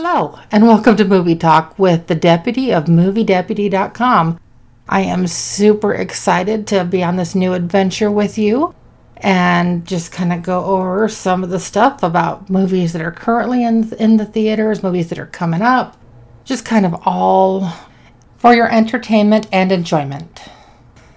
Hello, and welcome to Movie Talk with the deputy of MovieDeputy.com. I am super excited to be on this new adventure with you and just kind of go over some of the stuff about movies that are currently in, in the theaters, movies that are coming up, just kind of all for your entertainment and enjoyment.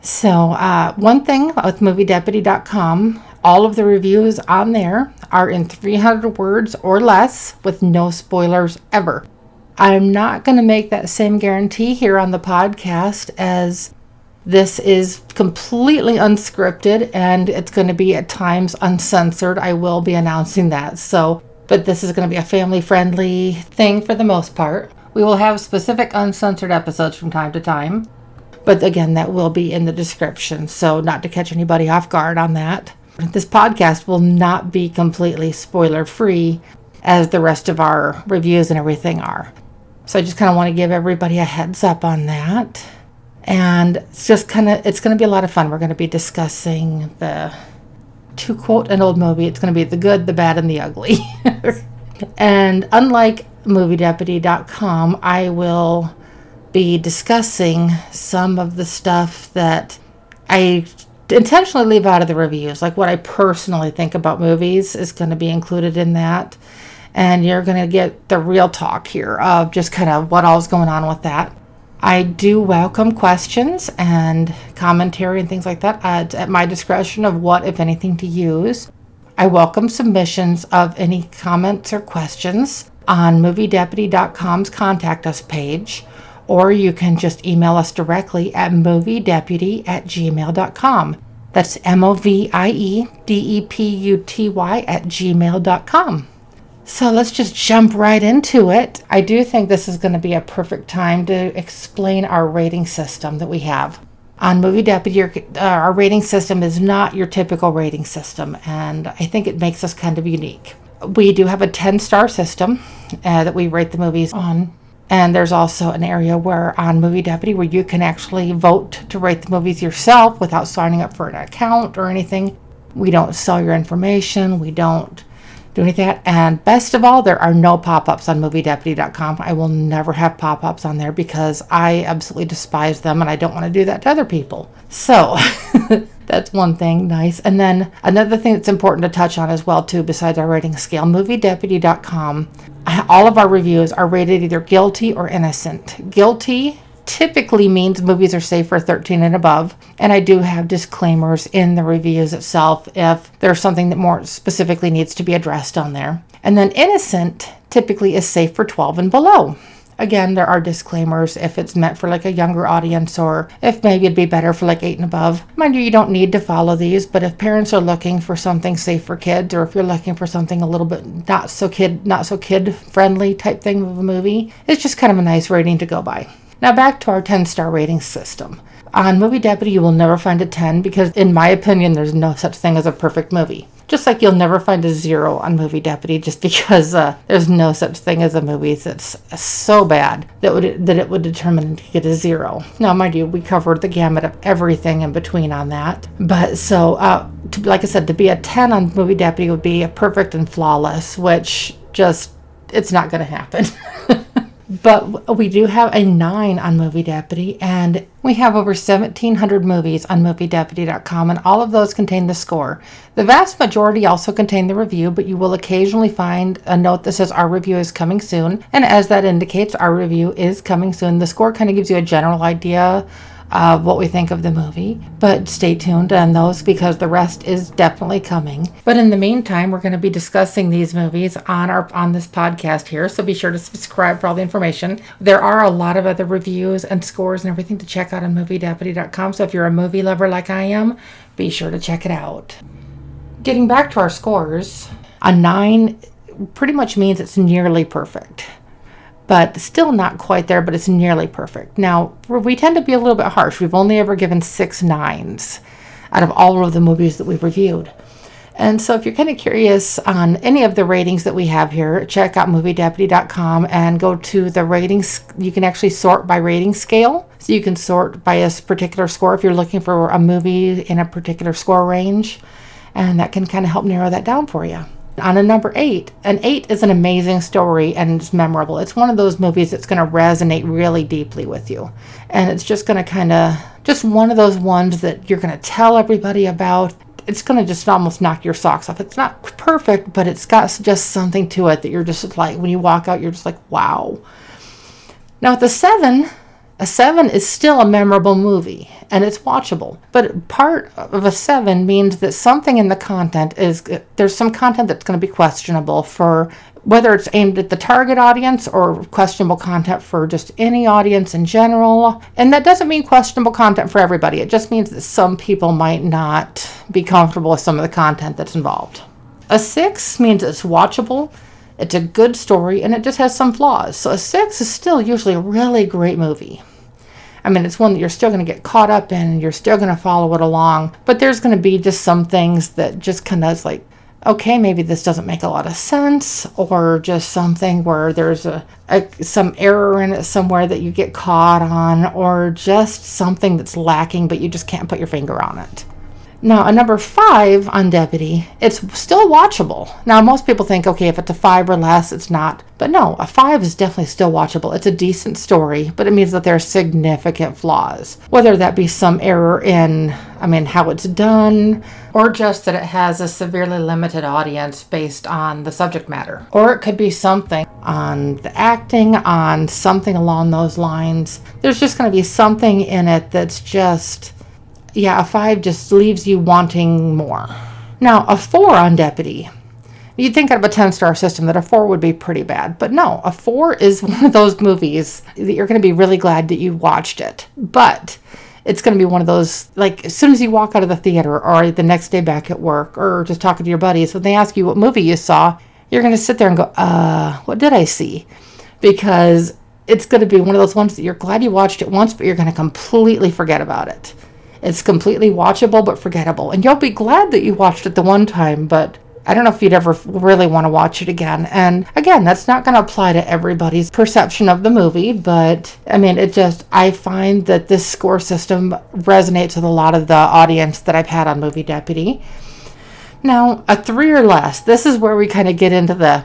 So, uh, one thing with MovieDeputy.com, all of the reviews on there are in 300 words or less with no spoilers ever. I'm not going to make that same guarantee here on the podcast as this is completely unscripted and it's going to be at times uncensored. I will be announcing that. So, but this is going to be a family friendly thing for the most part. We will have specific uncensored episodes from time to time. But again, that will be in the description. So, not to catch anybody off guard on that. This podcast will not be completely spoiler free as the rest of our reviews and everything are. So I just kind of want to give everybody a heads up on that. And it's just kind of it's going to be a lot of fun. We're going to be discussing the to quote an old movie, it's going to be the good, the bad and the ugly. and unlike moviedeputy.com, I will be discussing some of the stuff that I intentionally leave out of the reviews. Like what I personally think about movies is going to be included in that. And you're going to get the real talk here of just kind of what all's going on with that. I do welcome questions and commentary and things like that at, at my discretion of what, if anything, to use. I welcome submissions of any comments or questions on moviedeputy.com's contact us page or you can just email us directly at moviedeputy at gmail.com. That's M O V I E D E P U T Y at gmail.com. So let's just jump right into it. I do think this is going to be a perfect time to explain our rating system that we have. On Movie Deputy, uh, our rating system is not your typical rating system, and I think it makes us kind of unique. We do have a 10 star system uh, that we rate the movies on and there's also an area where on Movie Deputy where you can actually vote to rate the movies yourself without signing up for an account or anything. We don't sell your information. We don't do anything. And best of all, there are no pop-ups on moviedeputy.com. I will never have pop-ups on there because I absolutely despise them and I don't want to do that to other people. So that's one thing nice. And then another thing that's important to touch on as well too, besides our rating scale, moviedeputy.com all of our reviews are rated either guilty or innocent. Guilty typically means movies are safe for 13 and above, and I do have disclaimers in the reviews itself if there's something that more specifically needs to be addressed on there. And then innocent typically is safe for 12 and below. Again, there are disclaimers if it's meant for like a younger audience or if maybe it'd be better for like eight and above. Mind you, you don't need to follow these, but if parents are looking for something safe for kids or if you're looking for something a little bit not so kid not so kid friendly type thing of a movie, it's just kind of a nice rating to go by. Now back to our 10 star rating system. On Movie Deputy, you will never find a 10 because, in my opinion, there's no such thing as a perfect movie. Just like you'll never find a zero on Movie Deputy, just because uh, there's no such thing as a movie that's so bad that would that it would determine to get a zero. Now, mind you, we covered the gamut of everything in between on that. But so, uh, to, like I said, to be a 10 on Movie Deputy would be a perfect and flawless, which just it's not going to happen. But we do have a nine on Movie Deputy, and we have over 1,700 movies on MovieDeputy.com, and all of those contain the score. The vast majority also contain the review, but you will occasionally find a note that says our review is coming soon, and as that indicates, our review is coming soon. The score kind of gives you a general idea uh, what we think of the movie. But stay tuned on those because the rest is definitely coming. But in the meantime, we're going to be discussing these movies on our on this podcast here. So be sure to subscribe for all the information. There are a lot of other reviews and scores and everything to check out on MovieDeputy.com. So if you're a movie lover like I am, be sure to check it out. Getting back to our scores, a nine pretty much means it's nearly perfect but still not quite there, but it's nearly perfect. Now, we tend to be a little bit harsh. We've only ever given six nines out of all of the movies that we've reviewed. And so, if you're kind of curious on any of the ratings that we have here, check out moviedeputy.com and go to the ratings. You can actually sort by rating scale. So, you can sort by a particular score if you're looking for a movie in a particular score range. And that can kind of help narrow that down for you. On a number eight, an eight is an amazing story and it's memorable. It's one of those movies that's going to resonate really deeply with you. And it's just going to kind of, just one of those ones that you're going to tell everybody about. It's going to just almost knock your socks off. It's not perfect, but it's got just something to it that you're just like, when you walk out, you're just like, wow. Now, with the seven, a seven is still a memorable movie and it's watchable. But part of a seven means that something in the content is there's some content that's going to be questionable for whether it's aimed at the target audience or questionable content for just any audience in general. And that doesn't mean questionable content for everybody, it just means that some people might not be comfortable with some of the content that's involved. A six means it's watchable it's a good story and it just has some flaws. So a six is still usually a really great movie. I mean, it's one that you're still going to get caught up in you're still going to follow it along. But there's going to be just some things that just kind of like, okay, maybe this doesn't make a lot of sense, or just something where there's a, a some error in it somewhere that you get caught on, or just something that's lacking, but you just can't put your finger on it. Now, a number five on Deputy, it's still watchable. Now, most people think, okay, if it's a five or less, it's not. But no, a five is definitely still watchable. It's a decent story, but it means that there are significant flaws. Whether that be some error in, I mean, how it's done, or just that it has a severely limited audience based on the subject matter. Or it could be something on the acting, on something along those lines. There's just going to be something in it that's just yeah, a five just leaves you wanting more. Now, a four on Deputy. You'd think out of a 10 star system that a four would be pretty bad, but no, a four is one of those movies that you're going to be really glad that you watched it. But it's going to be one of those, like, as soon as you walk out of the theater or the next day back at work or just talking to your buddies, when they ask you what movie you saw, you're going to sit there and go, uh, what did I see? Because it's going to be one of those ones that you're glad you watched it once, but you're going to completely forget about it. It's completely watchable but forgettable. And you'll be glad that you watched it the one time, but I don't know if you'd ever really want to watch it again. And again, that's not going to apply to everybody's perception of the movie, but I mean, it just, I find that this score system resonates with a lot of the audience that I've had on Movie Deputy. Now, a three or less, this is where we kind of get into the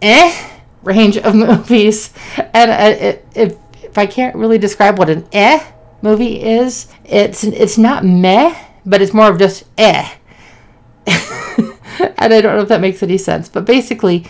eh range of movies. And uh, if, if I can't really describe what an eh movie is. It's it's not meh, but it's more of just eh. and I don't know if that makes any sense, but basically,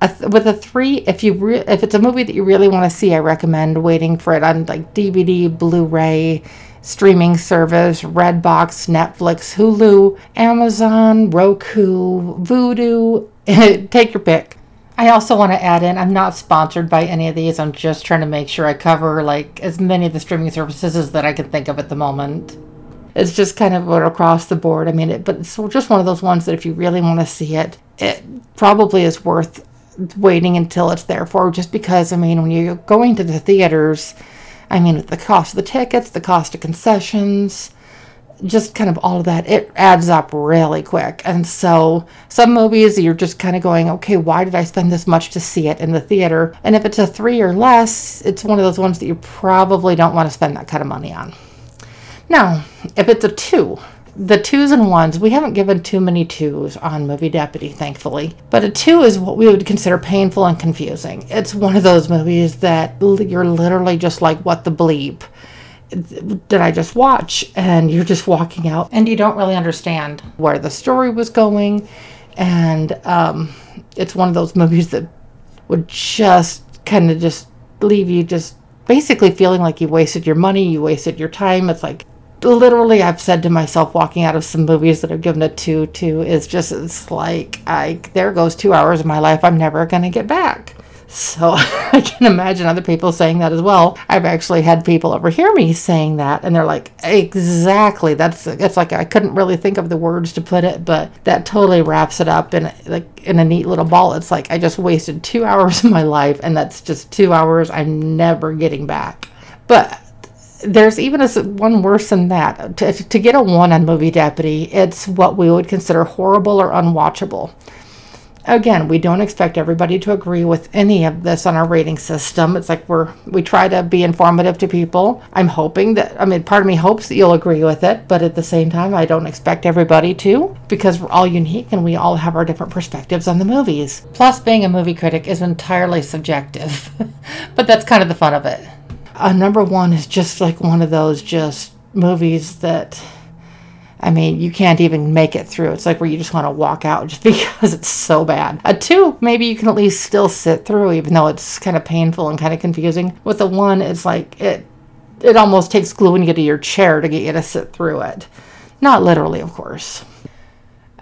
a th- with a three, if you re- if it's a movie that you really want to see, I recommend waiting for it on like DVD, Blu-ray, streaming service, Redbox, Netflix, Hulu, Amazon, Roku, Vudu. Take your pick. I also want to add in I'm not sponsored by any of these. I'm just trying to make sure I cover like as many of the streaming services as that I can think of at the moment. It's just kind of across the board. I mean, it, but it's just one of those ones that if you really want to see it, it probably is worth waiting until it's there for. Just because I mean, when you're going to the theaters, I mean, the cost of the tickets, the cost of concessions, just kind of all of that, it adds up really quick. And so some movies you're just kind of going, okay, why did I spend this much to see it in the theater? And if it's a three or less, it's one of those ones that you probably don't want to spend that kind of money on. Now, if it's a two, the twos and ones, we haven't given too many twos on Movie Deputy, thankfully. But a two is what we would consider painful and confusing. It's one of those movies that you're literally just like, what the bleep? Did I just watch? And you're just walking out and you don't really understand where the story was going. And um, it's one of those movies that would just kind of just leave you just basically feeling like you wasted your money, you wasted your time. It's like literally I've said to myself walking out of some movies that I've given a two to is just it's like I there goes two hours of my life I'm never gonna get back. So I can imagine other people saying that as well. I've actually had people overhear me saying that, and they're like, "Exactly." That's it's like I couldn't really think of the words to put it, but that totally wraps it up in like in a neat little ball. It's like I just wasted two hours of my life, and that's just two hours I'm never getting back. But there's even a, one worse than that. To, to get a one on Movie Deputy, it's what we would consider horrible or unwatchable Again, we don't expect everybody to agree with any of this on our rating system. It's like we're we try to be informative to people. I'm hoping that I mean part of me hopes that you'll agree with it, but at the same time I don't expect everybody to because we're all unique and we all have our different perspectives on the movies. Plus being a movie critic is entirely subjective. but that's kind of the fun of it. Uh, number 1 is just like one of those just movies that I mean, you can't even make it through. It's like where you just want to walk out just because it's so bad. A two, maybe you can at least still sit through, even though it's kind of painful and kind of confusing. With a one, it's like it it almost takes glue when you to your chair to get you to sit through it. Not literally, of course.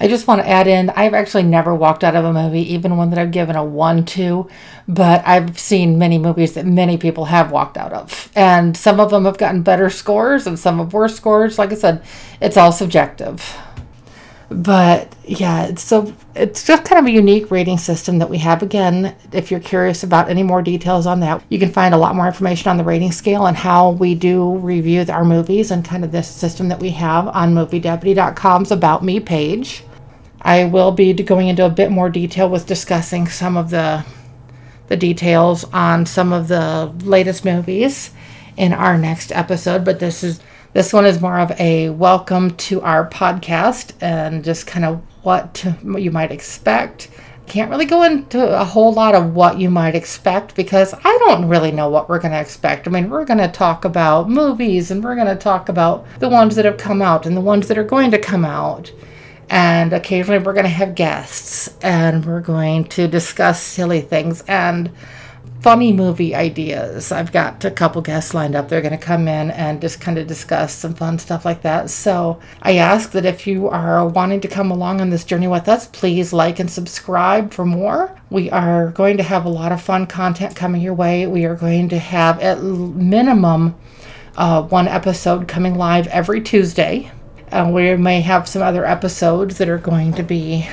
I just want to add in I've actually never walked out of a movie, even one that I've given a 1 to, but I've seen many movies that many people have walked out of. And some of them have gotten better scores and some have worse scores. Like I said, it's all subjective. But yeah, it's so it's just kind of a unique rating system that we have. Again, if you're curious about any more details on that, you can find a lot more information on the rating scale and how we do review our movies and kind of this system that we have on MovieDeputy.com's About Me page. I will be going into a bit more detail with discussing some of the the details on some of the latest movies in our next episode, but this is this one is more of a welcome to our podcast and just kind of what, to, what you might expect. Can't really go into a whole lot of what you might expect because I don't really know what we're going to expect. I mean, we're going to talk about movies and we're going to talk about the ones that have come out and the ones that are going to come out and occasionally we're going to have guests and we're going to discuss silly things and funny movie ideas. I've got a couple guests lined up. They're going to come in and just kind of discuss some fun stuff like that. So I ask that if you are wanting to come along on this journey with us, please like and subscribe for more. We are going to have a lot of fun content coming your way. We are going to have at minimum uh, one episode coming live every Tuesday. Uh, we may have some other episodes that are going to be,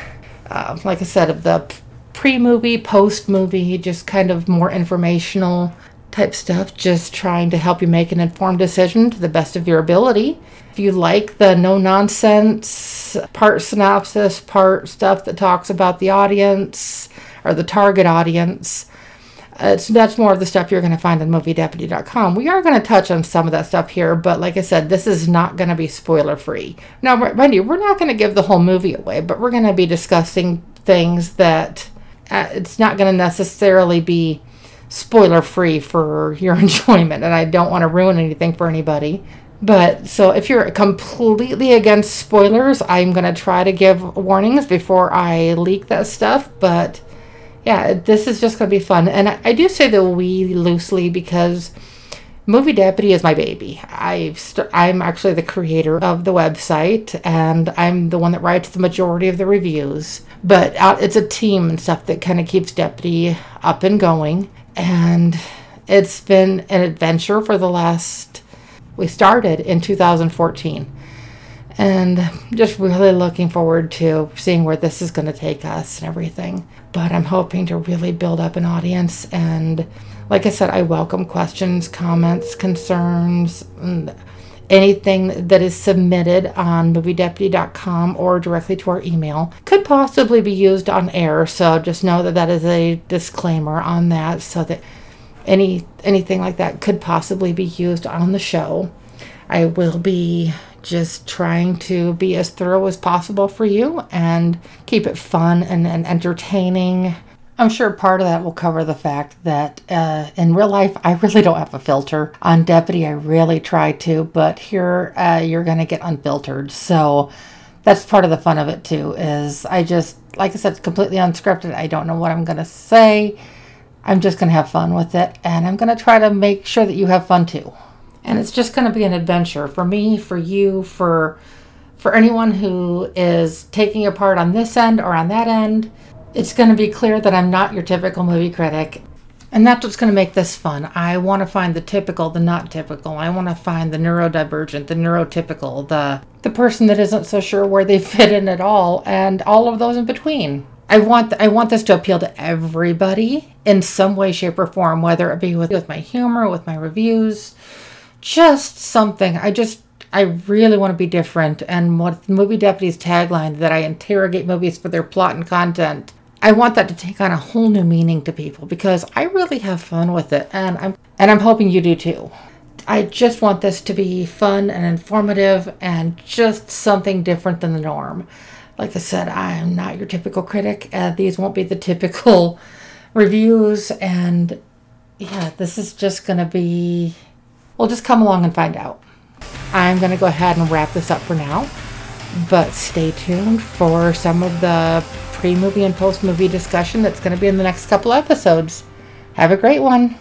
uh, like I said, of the pre movie, post movie, just kind of more informational type stuff, just trying to help you make an informed decision to the best of your ability. If you like the no nonsense, part synopsis, part stuff that talks about the audience or the target audience, uh, that's more of the stuff you're going to find on moviedeputy.com. We are going to touch on some of that stuff here, but like I said, this is not going to be spoiler free. Now, you, we're not going to give the whole movie away, but we're going to be discussing things that uh, it's not going to necessarily be spoiler free for your enjoyment, and I don't want to ruin anything for anybody. But so if you're completely against spoilers, I'm going to try to give warnings before I leak that stuff, but yeah, this is just going to be fun. And I, I, do say the we loosely because Movie Deputy is my baby. I've st- I'm actually the creator of the website, and I'm the one that writes the majority of the reviews. But uh, it's a team and stuff that kind of keeps Deputy up and going. And it's been an adventure for the last. We started in 2014 and just really looking forward to seeing where this is going to take us and everything. But I'm hoping to really build up an audience. And like I said, I welcome questions, comments, concerns, anything that is submitted on moviedeputy.com or directly to our email could possibly be used on air. So just know that that is a disclaimer on that so that any anything like that could possibly be used on the show. I will be just trying to be as thorough as possible for you and keep it fun and, and entertaining. I'm sure part of that will cover the fact that uh, in real life, I really don't have a filter. On Deputy, I really try to, but here uh, you're going to get unfiltered. So that's part of the fun of it too, is I just, like I said, completely unscripted. I don't know what I'm going to say. I'm just going to have fun with it, and I'm going to try to make sure that you have fun too and it's just going to be an adventure for me, for you, for for anyone who is taking a part on this end or on that end. It's going to be clear that I'm not your typical movie critic. And that's what's going to make this fun. I want to find the typical, the not typical. I want to find the neurodivergent, the neurotypical, the the person that isn't so sure where they fit in at all, and all of those in between. I want I want this to appeal to everybody in some way, shape, or form, whether it be with, with my humor, with my reviews, just something. I just I really want to be different. And what Movie Deputy's tagline that I interrogate movies for their plot and content. I want that to take on a whole new meaning to people because I really have fun with it and I'm and I'm hoping you do too. I just want this to be fun and informative and just something different than the norm. Like I said, I am not your typical critic. Uh, these won't be the typical reviews and yeah, this is just going to be well, just come along and find out. I'm going to go ahead and wrap this up for now, but stay tuned for some of the pre movie and post movie discussion that's going to be in the next couple episodes. Have a great one.